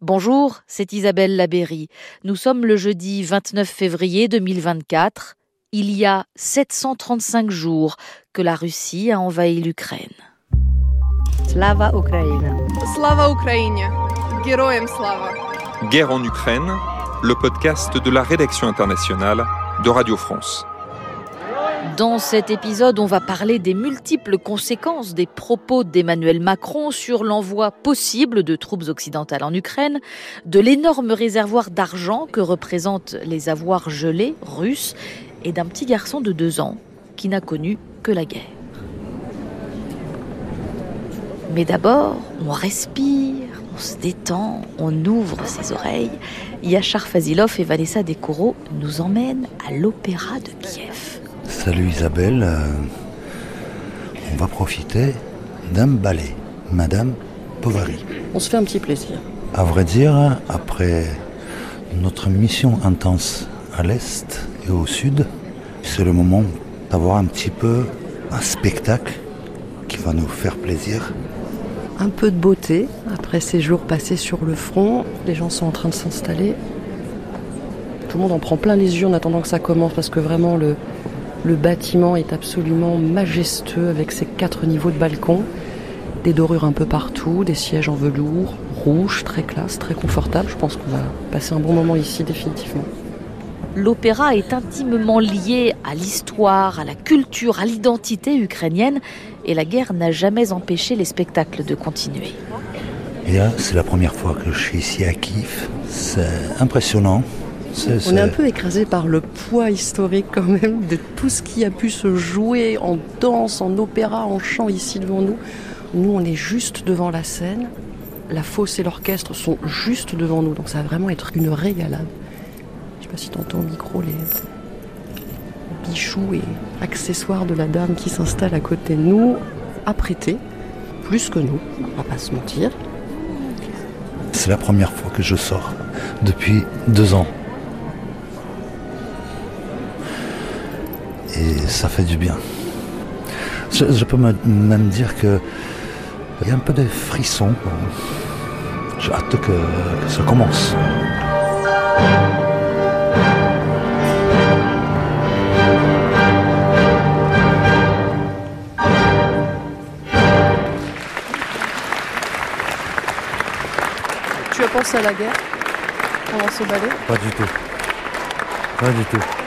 Bonjour, c'est Isabelle Labéry. Nous sommes le jeudi 29 février 2024. Il y a 735 jours que la Russie a envahi l'Ukraine. Slava Ukraine. Slava Ukraine. Героям slava. Guerre en Ukraine, le podcast de la rédaction internationale de Radio France. Dans cet épisode, on va parler des multiples conséquences des propos d'Emmanuel Macron sur l'envoi possible de troupes occidentales en Ukraine, de l'énorme réservoir d'argent que représentent les avoirs gelés russes et d'un petit garçon de deux ans qui n'a connu que la guerre. Mais d'abord, on respire, on se détend, on ouvre ses oreilles. Yachar Fazilov et Vanessa Descoureaux nous emmènent à l'Opéra de Kiev. Salut Isabelle, euh, on va profiter d'un ballet, Madame Bovary. On se fait un petit plaisir. À vrai dire, après notre mission intense à l'est et au sud, c'est le moment d'avoir un petit peu un spectacle qui va nous faire plaisir. Un peu de beauté après ces jours passés sur le front. Les gens sont en train de s'installer. Tout le monde en prend plein les yeux en attendant que ça commence parce que vraiment le, le bâtiment est absolument majestueux avec ses quatre niveaux de balcon, des dorures un peu partout, des sièges en velours, rouge, très classe, très confortable. Je pense qu'on va passer un bon moment ici définitivement. L'opéra est intimement lié à l'histoire, à la culture, à l'identité ukrainienne et la guerre n'a jamais empêché les spectacles de continuer. Et là, c'est la première fois que je suis ici à Kiev. C'est impressionnant. On est un peu écrasé par le poids historique quand même de tout ce qui a pu se jouer en danse, en opéra, en chant ici devant nous. Nous, on est juste devant la scène. La fosse et l'orchestre sont juste devant nous, donc ça va vraiment être une régalade. Je sais pas si tu entends au micro les bijoux et accessoires de la dame qui s'installe à côté de nous, apprêtés, plus que nous, on va pas se mentir. C'est la première fois que je sors depuis deux ans. Et ça fait du bien. Je, peux même dire que il y a un peu de frissons. J'ai hâte que, que ça commence. Tu as pensé à la guerre pendant ce ballet? Pas du tout. Pas du tout.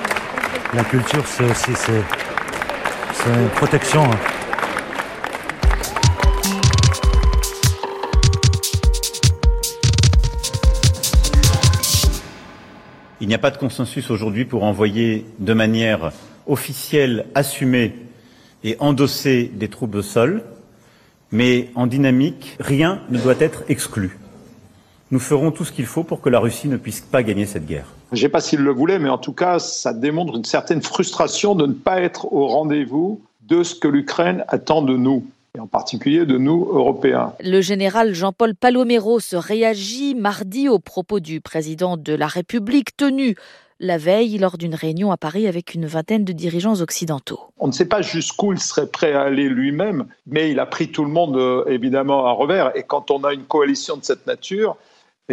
La culture, c'est aussi c'est, une protection. hein. Il n'y a pas de consensus aujourd'hui pour envoyer de manière officielle, assumée et endossée des troupes au sol, mais en dynamique, rien ne doit être exclu. Nous ferons tout ce qu'il faut pour que la Russie ne puisse pas gagner cette guerre. Je ne sais pas s'il le voulait, mais en tout cas, ça démontre une certaine frustration de ne pas être au rendez-vous de ce que l'Ukraine attend de nous, et en particulier de nous, Européens. Le général Jean-Paul Palomero se réagit mardi aux propos du président de la République tenu la veille lors d'une réunion à Paris avec une vingtaine de dirigeants occidentaux. On ne sait pas jusqu'où il serait prêt à aller lui-même, mais il a pris tout le monde euh, évidemment à revers. Et quand on a une coalition de cette nature,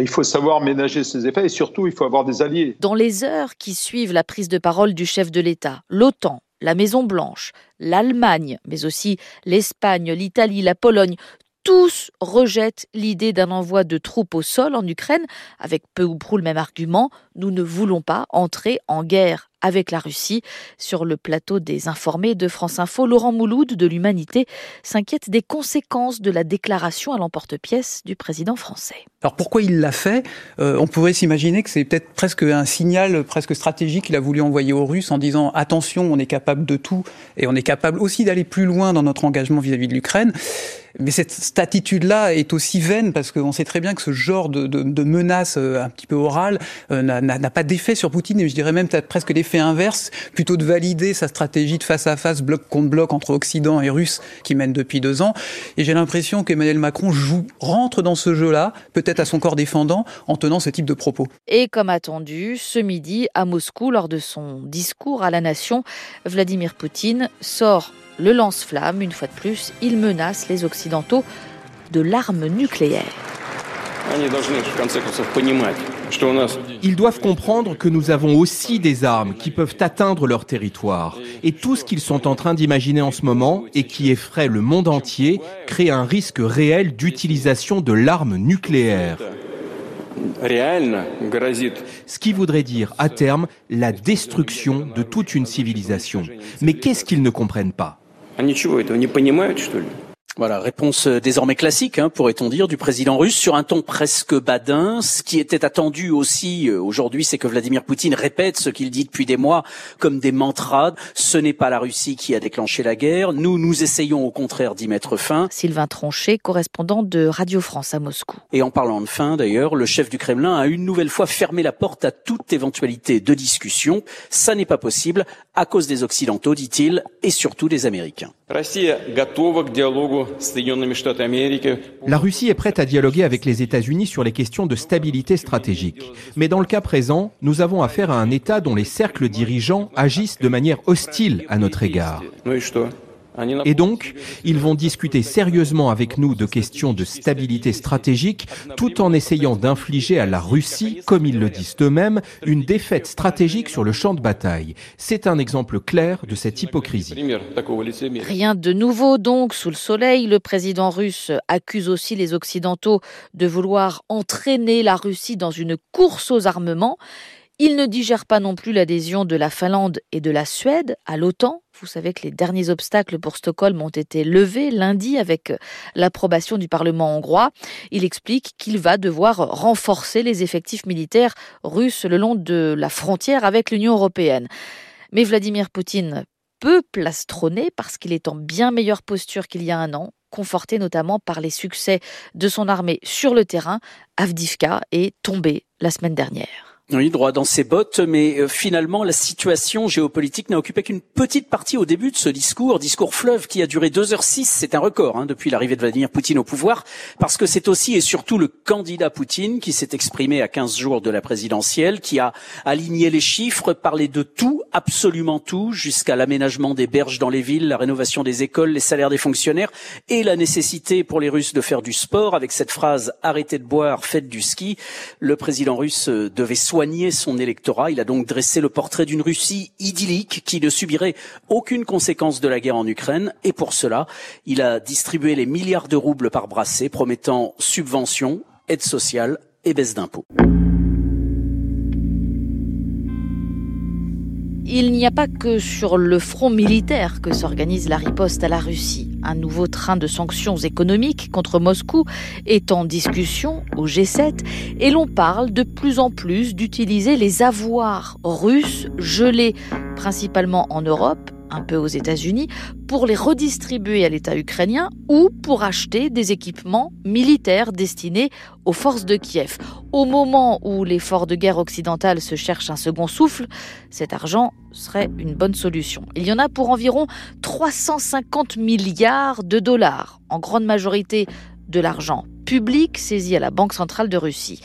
il faut savoir ménager ses effets et surtout, il faut avoir des alliés. Dans les heures qui suivent la prise de parole du chef de l'État, l'OTAN, la Maison-Blanche, l'Allemagne, mais aussi l'Espagne, l'Italie, la Pologne, tous rejettent l'idée d'un envoi de troupes au sol en Ukraine, avec peu ou prou le même argument, nous ne voulons pas entrer en guerre avec la Russie. Sur le plateau des informés de France Info, Laurent Mouloud de l'Humanité s'inquiète des conséquences de la déclaration à l'emporte-pièce du président français. Alors pourquoi il l'a fait? Euh, On pourrait s'imaginer que c'est peut-être presque un signal presque stratégique qu'il a voulu envoyer aux Russes en disant attention, on est capable de tout et on est capable aussi d'aller plus loin dans notre engagement vis-à-vis de l'Ukraine. Mais cette, attitude-là est aussi vaine parce qu'on sait très bien que ce genre de, de, de menace euh, un petit peu orale euh, n'a pas d'effet sur Poutine et je dirais même presque l'effet inverse, plutôt de valider sa stratégie de face à face, bloc contre bloc entre Occident et Russes qui mène depuis deux ans. Et j'ai l'impression qu'Emmanuel Macron joue, rentre dans ce jeu-là, peut-être à son corps défendant, en tenant ce type de propos. Et comme attendu, ce midi à Moscou, lors de son discours à la nation, Vladimir Poutine sort le lance-flamme. Une fois de plus, il menace les Occidentaux de l'arme nucléaire. Ils doivent comprendre que nous avons aussi des armes qui peuvent atteindre leur territoire. Et tout ce qu'ils sont en train d'imaginer en ce moment et qui effraie le monde entier crée un risque réel d'utilisation de l'arme nucléaire. Ce qui voudrait dire, à terme, la destruction de toute une civilisation. Mais qu'est-ce qu'ils ne comprennent pas? Voilà, réponse euh, désormais classique, hein, pourrait-on dire, du président russe sur un ton presque badin. Ce qui était attendu aussi euh, aujourd'hui, c'est que Vladimir Poutine répète ce qu'il dit depuis des mois comme des mantras. Ce n'est pas la Russie qui a déclenché la guerre. Nous, nous essayons au contraire d'y mettre fin. Sylvain Tronchet, correspondant de Radio France à Moscou. Et en parlant de fin, d'ailleurs, le chef du Kremlin a une nouvelle fois fermé la porte à toute éventualité de discussion. Ça n'est pas possible à cause des Occidentaux, dit-il, et surtout des Américains. La Russie est prête à dialoguer avec les États-Unis sur les questions de stabilité stratégique. Mais dans le cas présent, nous avons affaire à un État dont les cercles dirigeants agissent de manière hostile à notre égard. Et donc, ils vont discuter sérieusement avec nous de questions de stabilité stratégique, tout en essayant d'infliger à la Russie, comme ils le disent eux-mêmes, une défaite stratégique sur le champ de bataille. C'est un exemple clair de cette hypocrisie. Rien de nouveau donc sous le soleil. Le président russe accuse aussi les Occidentaux de vouloir entraîner la Russie dans une course aux armements. Il ne digère pas non plus l'adhésion de la Finlande et de la Suède à l'OTAN. Vous savez que les derniers obstacles pour Stockholm ont été levés lundi avec l'approbation du Parlement hongrois. Il explique qu'il va devoir renforcer les effectifs militaires russes le long de la frontière avec l'Union européenne. Mais Vladimir Poutine peut plastronner parce qu'il est en bien meilleure posture qu'il y a un an, conforté notamment par les succès de son armée sur le terrain. Avdivka est tombé la semaine dernière. Oui, droit dans ses bottes, mais euh, finalement, la situation géopolitique n'a occupé qu'une petite partie au début de ce discours, discours fleuve qui a duré 2h06, c'est un record hein, depuis l'arrivée de Vladimir Poutine au pouvoir, parce que c'est aussi et surtout le candidat Poutine qui s'est exprimé à 15 jours de la présidentielle, qui a aligné les chiffres, parlé de tout, absolument tout, jusqu'à l'aménagement des berges dans les villes, la rénovation des écoles, les salaires des fonctionnaires et la nécessité pour les Russes de faire du sport avec cette phrase « arrêtez de boire, faites du ski ». Le président russe euh, devait soigner son électorat. Il a donc dressé le portrait d'une Russie idyllique qui ne subirait aucune conséquence de la guerre en Ukraine. Et pour cela, il a distribué les milliards de roubles par brassée, promettant subventions, aide sociale et baisse d'impôts. Il n'y a pas que sur le front militaire que s'organise la riposte à la Russie. Un nouveau train de sanctions économiques contre Moscou est en discussion au G7 et l'on parle de plus en plus d'utiliser les avoirs russes gelés principalement en Europe un peu aux États-Unis, pour les redistribuer à l'État ukrainien ou pour acheter des équipements militaires destinés aux forces de Kiev. Au moment où l'effort de guerre occidental se cherche un second souffle, cet argent serait une bonne solution. Il y en a pour environ 350 milliards de dollars, en grande majorité de l'argent public saisi à la Banque centrale de Russie.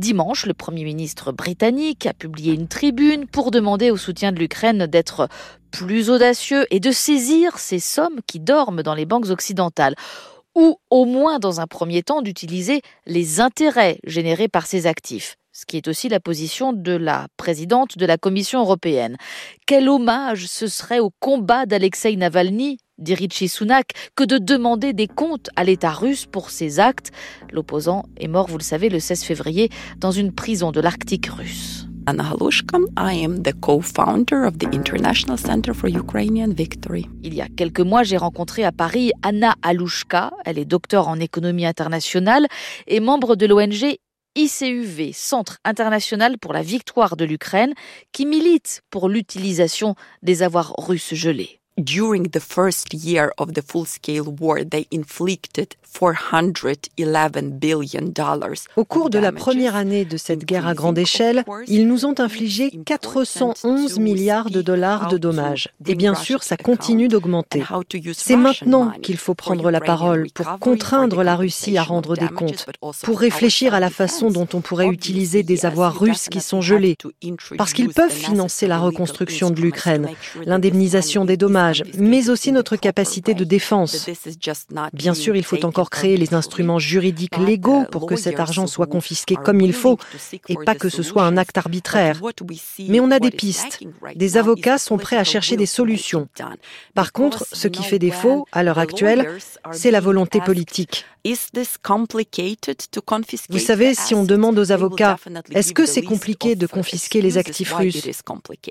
Dimanche, le Premier ministre britannique a publié une tribune pour demander au soutien de l'Ukraine d'être plus audacieux et de saisir ces sommes qui dorment dans les banques occidentales ou au moins dans un premier temps d'utiliser les intérêts générés par ces actifs ce qui est aussi la position de la présidente de la Commission européenne. Quel hommage ce serait au combat d'Alexei Navalny dit Richie Sunak, que de demander des comptes à l'État russe pour ses actes. L'opposant est mort, vous le savez, le 16 février dans une prison de l'Arctique russe. Anna Halushka, I am the co-founder of the International Center for Ukrainian Victory. Il y a quelques mois, j'ai rencontré à Paris Anna Halushka. Elle est docteur en économie internationale et membre de l'ONG ICUV, Centre international pour la victoire de l'Ukraine, qui milite pour l'utilisation des avoirs russes gelés. During the first year of the full-scale war, they inflicted 411 billion dollars. Au cours de la première année de cette guerre à grande échelle, ils nous ont infligé 411 milliards de dollars de dommages. Et bien sûr, ça continue d'augmenter. C'est maintenant qu'il faut prendre la parole pour contraindre la Russie à rendre des comptes, pour réfléchir à la façon dont on pourrait utiliser des avoirs russes qui sont gelés, parce qu'ils peuvent financer la reconstruction de l'Ukraine, l'indemnisation des dommages, mais aussi notre capacité de défense. Bien sûr, il faut encore créer les instruments juridiques légaux pour que cet argent soit confisqué comme il faut et pas que ce soit un acte arbitraire. Mais on a des pistes. Des avocats sont prêts à chercher des solutions. Par contre, ce qui fait défaut, à l'heure actuelle, c'est la volonté politique. Vous savez, si on demande aux avocats, est-ce que c'est compliqué de confisquer les actifs russes?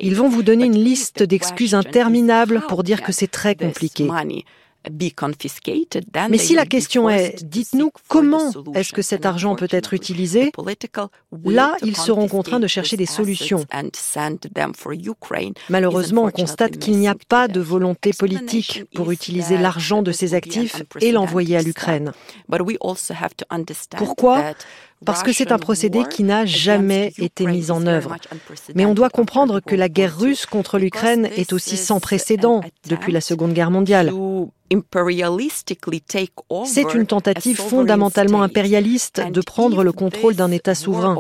Ils vont vous donner une liste d'excuses interminables pour dire que c'est très compliqué. Mais si la question est, dites-nous comment est-ce que cet argent peut être utilisé, là, ils seront contraints de chercher des solutions. Malheureusement, on constate qu'il n'y a pas de volonté politique pour utiliser l'argent de ces actifs et l'envoyer à l'Ukraine. Pourquoi parce que c'est un procédé qui n'a jamais été mis en œuvre. Mais on doit comprendre que la guerre russe contre l'Ukraine est aussi sans précédent depuis la Seconde Guerre mondiale. C'est une tentative fondamentalement impérialiste de prendre le contrôle d'un État souverain.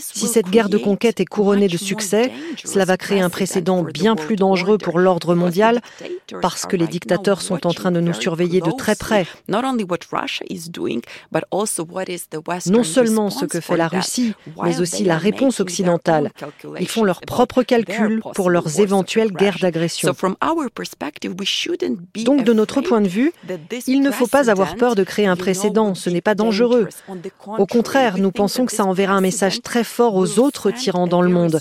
Si cette guerre de conquête est couronnée de succès, cela va créer un précédent bien plus dangereux pour l'ordre mondial parce que les dictateurs sont en train de nous surveiller de très près. Non seulement ce que fait la Russie, mais aussi la réponse occidentale. Ils font leurs propres calculs pour leurs éventuelles guerres d'agression. Donc de notre point de vue, il ne faut pas avoir peur de créer un précédent, ce n'est pas dangereux. Au contraire, nous pensons que ça enverra un message très fort aux autres tyrans dans le monde.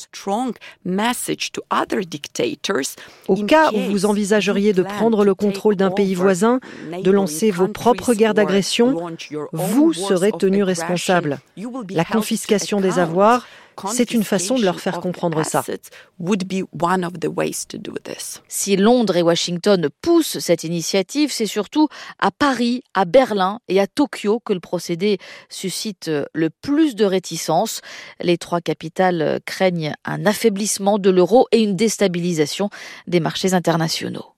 Au cas où vous envisageriez de prendre le contrôle d'un pays voisin, de lancer vos propres guerres d'agression, vous serez tenu responsable. La confiscation des avoirs, c'est une façon de leur faire comprendre ça. Si Londres et Washington poussent cette initiative, c'est surtout à Paris, à Berlin et à Tokyo que le procédé suscite le plus de réticence. Les trois capitales craignent un affaiblissement de l'euro et une déstabilisation des marchés internationaux.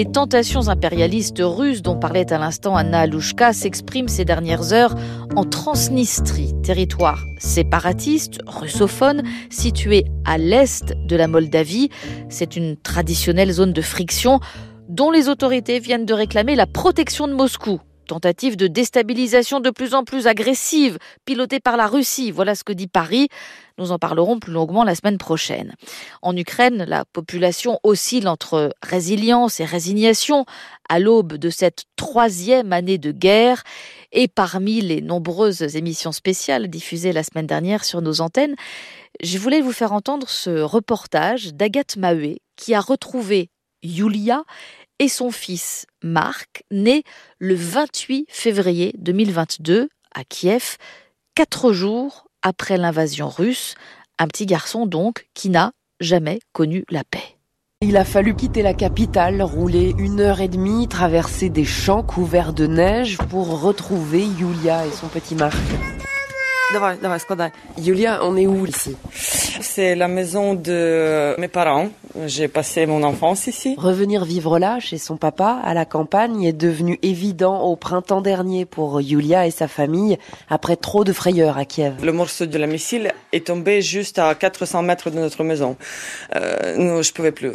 Les tentations impérialistes russes dont parlait à l'instant Anna Alouchka s'expriment ces dernières heures en Transnistrie, territoire séparatiste, russophone, situé à l'est de la Moldavie. C'est une traditionnelle zone de friction dont les autorités viennent de réclamer la protection de Moscou tentative de déstabilisation de plus en plus agressive, pilotée par la Russie. Voilà ce que dit Paris. Nous en parlerons plus longuement la semaine prochaine. En Ukraine, la population oscille entre résilience et résignation à l'aube de cette troisième année de guerre. Et parmi les nombreuses émissions spéciales diffusées la semaine dernière sur nos antennes, je voulais vous faire entendre ce reportage d'Agathe Mahé qui a retrouvé Yulia et son fils Marc, né le 28 février 2022 à Kiev, quatre jours après l'invasion russe, un petit garçon donc qui n'a jamais connu la paix. Il a fallu quitter la capitale, rouler une heure et demie, traverser des champs couverts de neige pour retrouver Yulia et son petit Marc. Yulia, on est où ici? C'est la maison de mes parents. J'ai passé mon enfance ici. Revenir vivre là, chez son papa, à la campagne, est devenu évident au printemps dernier pour Yulia et sa famille, après trop de frayeurs à Kiev. Le morceau de la missile est tombé juste à 400 mètres de notre maison. Euh, non, je pouvais plus.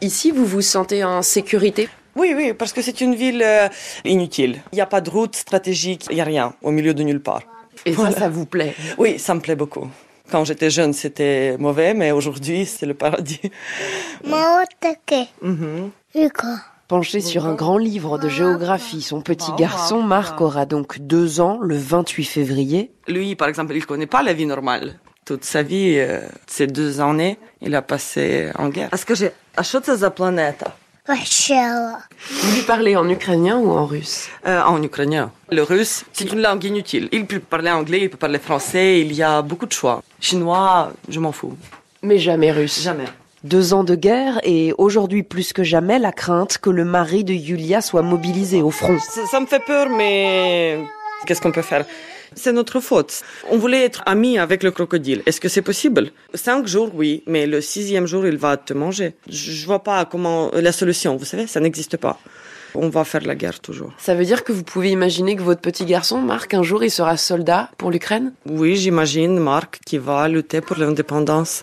Ici, vous vous sentez en sécurité? Oui, oui, parce que c'est une ville euh, inutile. Il n'y a pas de route stratégique, il n'y a rien, au milieu de nulle part. Et ça, ça vous plaît? Oui, ça me plaît beaucoup. Quand j'étais jeune, c'était mauvais, mais aujourd'hui, c'est le paradis. Mm -hmm. Penché sur un grand livre de géographie, son petit garçon Marc aura donc deux ans le 28 février. Lui, par exemple, il ne connaît pas la vie normale. Toute sa vie, euh, ces deux années, il a passé en guerre. Est-ce que j'ai planète vous lui parlez en ukrainien ou en russe euh, En ukrainien. Le russe, c'est une langue inutile. Il peut parler anglais, il peut parler français, il y a beaucoup de choix. Chinois, je m'en fous. Mais jamais russe Jamais. Deux ans de guerre et aujourd'hui plus que jamais la crainte que le mari de Yulia soit mobilisé au front. Ça, ça me fait peur, mais qu'est-ce qu'on peut faire? C'est notre faute. On voulait être amis avec le crocodile. Est-ce que c'est possible? Cinq jours, oui, mais le sixième jour, il va te manger. Je vois pas comment la solution. Vous savez, ça n'existe pas. On va faire la guerre toujours. Ça veut dire que vous pouvez imaginer que votre petit garçon, Marc, un jour, il sera soldat pour l'Ukraine? Oui, j'imagine Marc qui va lutter pour l'indépendance.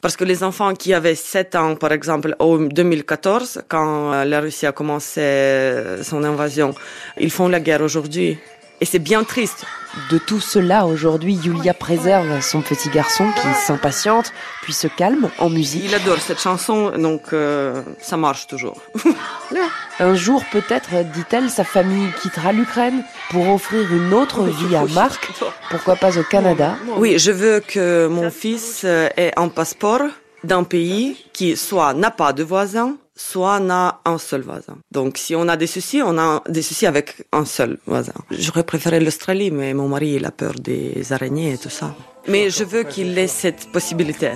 Parce que les enfants qui avaient 7 ans, par exemple, en 2014, quand euh, la Russie a commencé euh, son invasion, ils font la guerre aujourd'hui. Et c'est bien triste. De tout cela, aujourd'hui, Yulia préserve son petit garçon qui s'impatiente, puis se calme en musique. Il adore cette chanson, donc euh, ça marche toujours. Un jour, peut-être, dit-elle, sa famille quittera l'Ukraine pour offrir une autre vie à Marc. Pourquoi pas au Canada? Oui, je veux que mon fils ait un passeport d'un pays qui soit n'a pas de voisins, soit on a un seul voisin. Donc si on a des soucis, on a des soucis avec un seul voisin. J'aurais préféré l'Australie, mais mon mari il a peur des araignées et tout ça. Mais je veux qu'il ait cette possibilité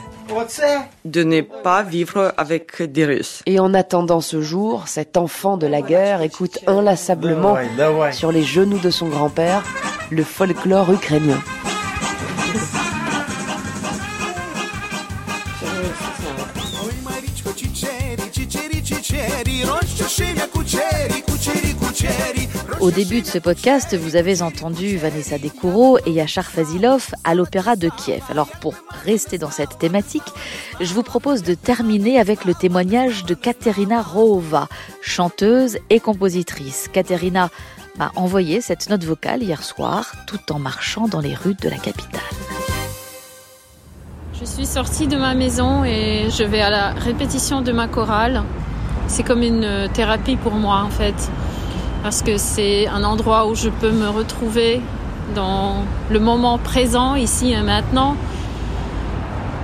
de ne pas vivre avec des Russes. Et en attendant ce jour, cet enfant de la guerre écoute inlassablement sur les genoux de son grand-père le folklore ukrainien. Au début de ce podcast, vous avez entendu Vanessa Descoureaux et Yachar Fazilov à l'Opéra de Kiev. Alors pour rester dans cette thématique, je vous propose de terminer avec le témoignage de Katerina Rohova, chanteuse et compositrice. Katerina m'a envoyé cette note vocale hier soir tout en marchant dans les rues de la capitale. Je suis sortie de ma maison et je vais à la répétition de ma chorale. C'est comme une thérapie pour moi en fait parce que c'est un endroit où je peux me retrouver dans le moment présent, ici et maintenant.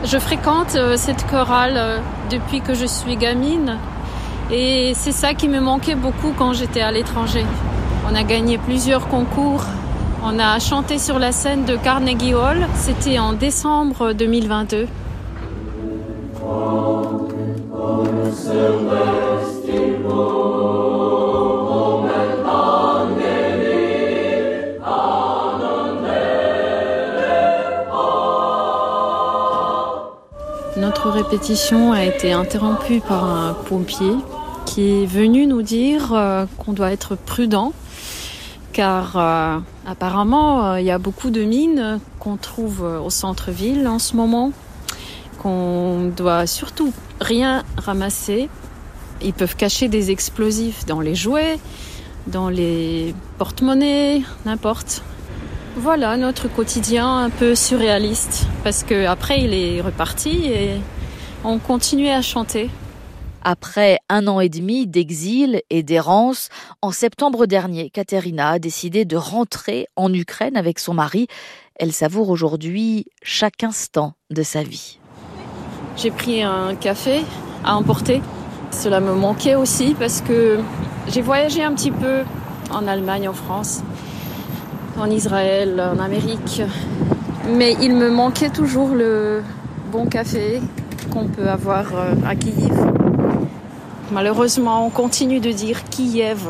Je fréquente euh, cette chorale euh, depuis que je suis gamine et c'est ça qui me manquait beaucoup quand j'étais à l'étranger. On a gagné plusieurs concours. On a chanté sur la scène de Carnegie Hall. C'était en décembre 2022. Répétition a été interrompue par un pompier qui est venu nous dire euh, qu'on doit être prudent car euh, apparemment euh, il y a beaucoup de mines qu'on trouve au centre-ville en ce moment, qu'on doit surtout rien ramasser. Ils peuvent cacher des explosifs dans les jouets, dans les porte-monnaies, n'importe. Voilà notre quotidien un peu surréaliste parce que après il est reparti et on continuait à chanter. Après un an et demi d'exil et d'errance, en septembre dernier, Katerina a décidé de rentrer en Ukraine avec son mari. Elle savoure aujourd'hui chaque instant de sa vie. J'ai pris un café à emporter. Cela me manquait aussi parce que j'ai voyagé un petit peu en Allemagne, en France en Israël, en Amérique. Mais il me manquait toujours le bon café qu'on peut avoir euh, à Kiev. Malheureusement, on continue de dire Kiev.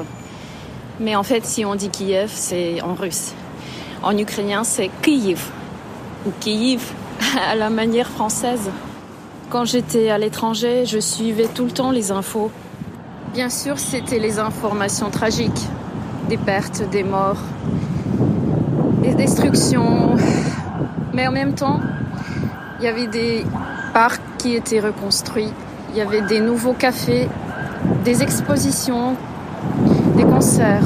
Mais en fait, si on dit Kiev, c'est en russe. En ukrainien, c'est Kiev ou Kiev à la manière française. Quand j'étais à l'étranger, je suivais tout le temps les infos. Bien sûr, c'était les informations tragiques, des pertes, des morts, des destructions. Mais en même temps, il y avait des parcs qui étaient reconstruits. Il y avait des nouveaux cafés, des expositions, des concerts.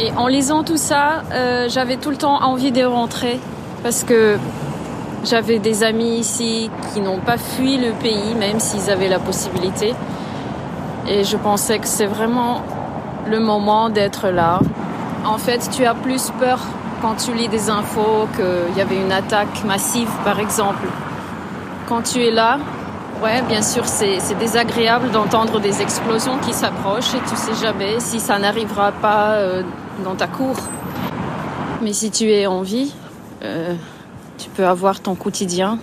Et en lisant tout ça, euh, j'avais tout le temps envie de rentrer parce que j'avais des amis ici qui n'ont pas fui le pays, même s'ils avaient la possibilité. Et je pensais que c'est vraiment le moment d'être là. En fait, tu as plus peur quand tu lis des infos qu'il y avait une attaque massive, par exemple. Quand tu es là, ouais, bien sûr, c'est désagréable d'entendre des explosions qui s'approchent et tu sais jamais si ça n'arrivera pas euh, dans ta cour. Mais si tu es en vie, euh, tu peux avoir ton quotidien,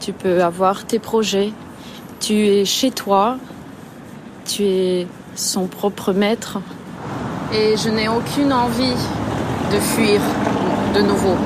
tu peux avoir tes projets, tu es chez toi, tu es son propre maître. Et je n'ai aucune envie de fuir. de nouveau.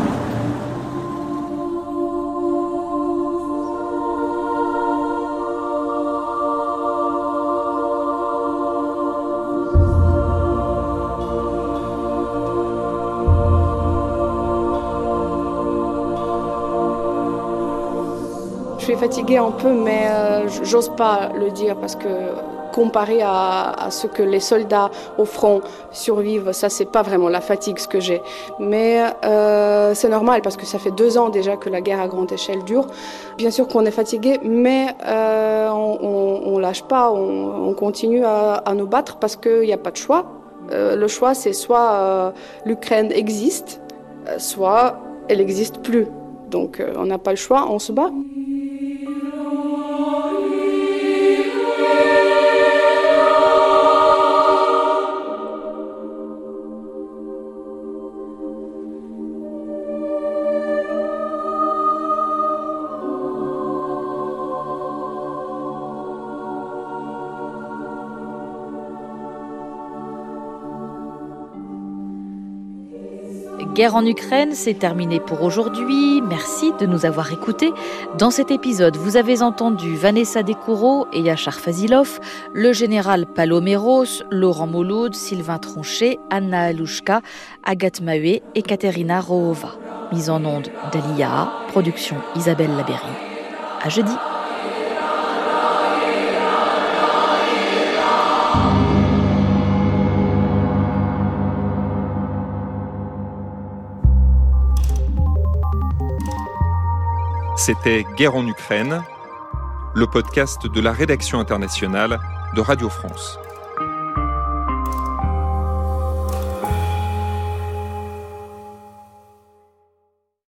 Fatiguée un peu, mais euh, j'ose pas le dire parce que comparé à, ce que les soldats au front survivent, ça c'est pas vraiment la fatigue ce que j'ai. Mais euh, c'est normal parce que ça fait deux ans déjà que la guerre à grande échelle dure. Bien sûr qu'on est fatigué, mais euh, on, on, lâche pas, on, continue à, nous battre parce qu'il n'y a pas de choix. le choix c'est soit l'Ukraine existe, soit elle n'existe plus. Donc on n'a pas le choix, on se bat. Guerre en Ukraine, c'est terminé pour aujourd'hui. Merci de nous avoir écoutés. Dans cet épisode, vous avez entendu Vanessa Descoureaux et Yachar Fazilov, le général Paloméros, Laurent Mouloud, Sylvain Tronchet, Anna Alouchka, Agathe Mahé et Katerina Rohova. Mise en onde d'Alia, production Isabelle Labéry. À jeudi. C'était Guerre en Ukraine, le podcast de la rédaction internationale de Radio France.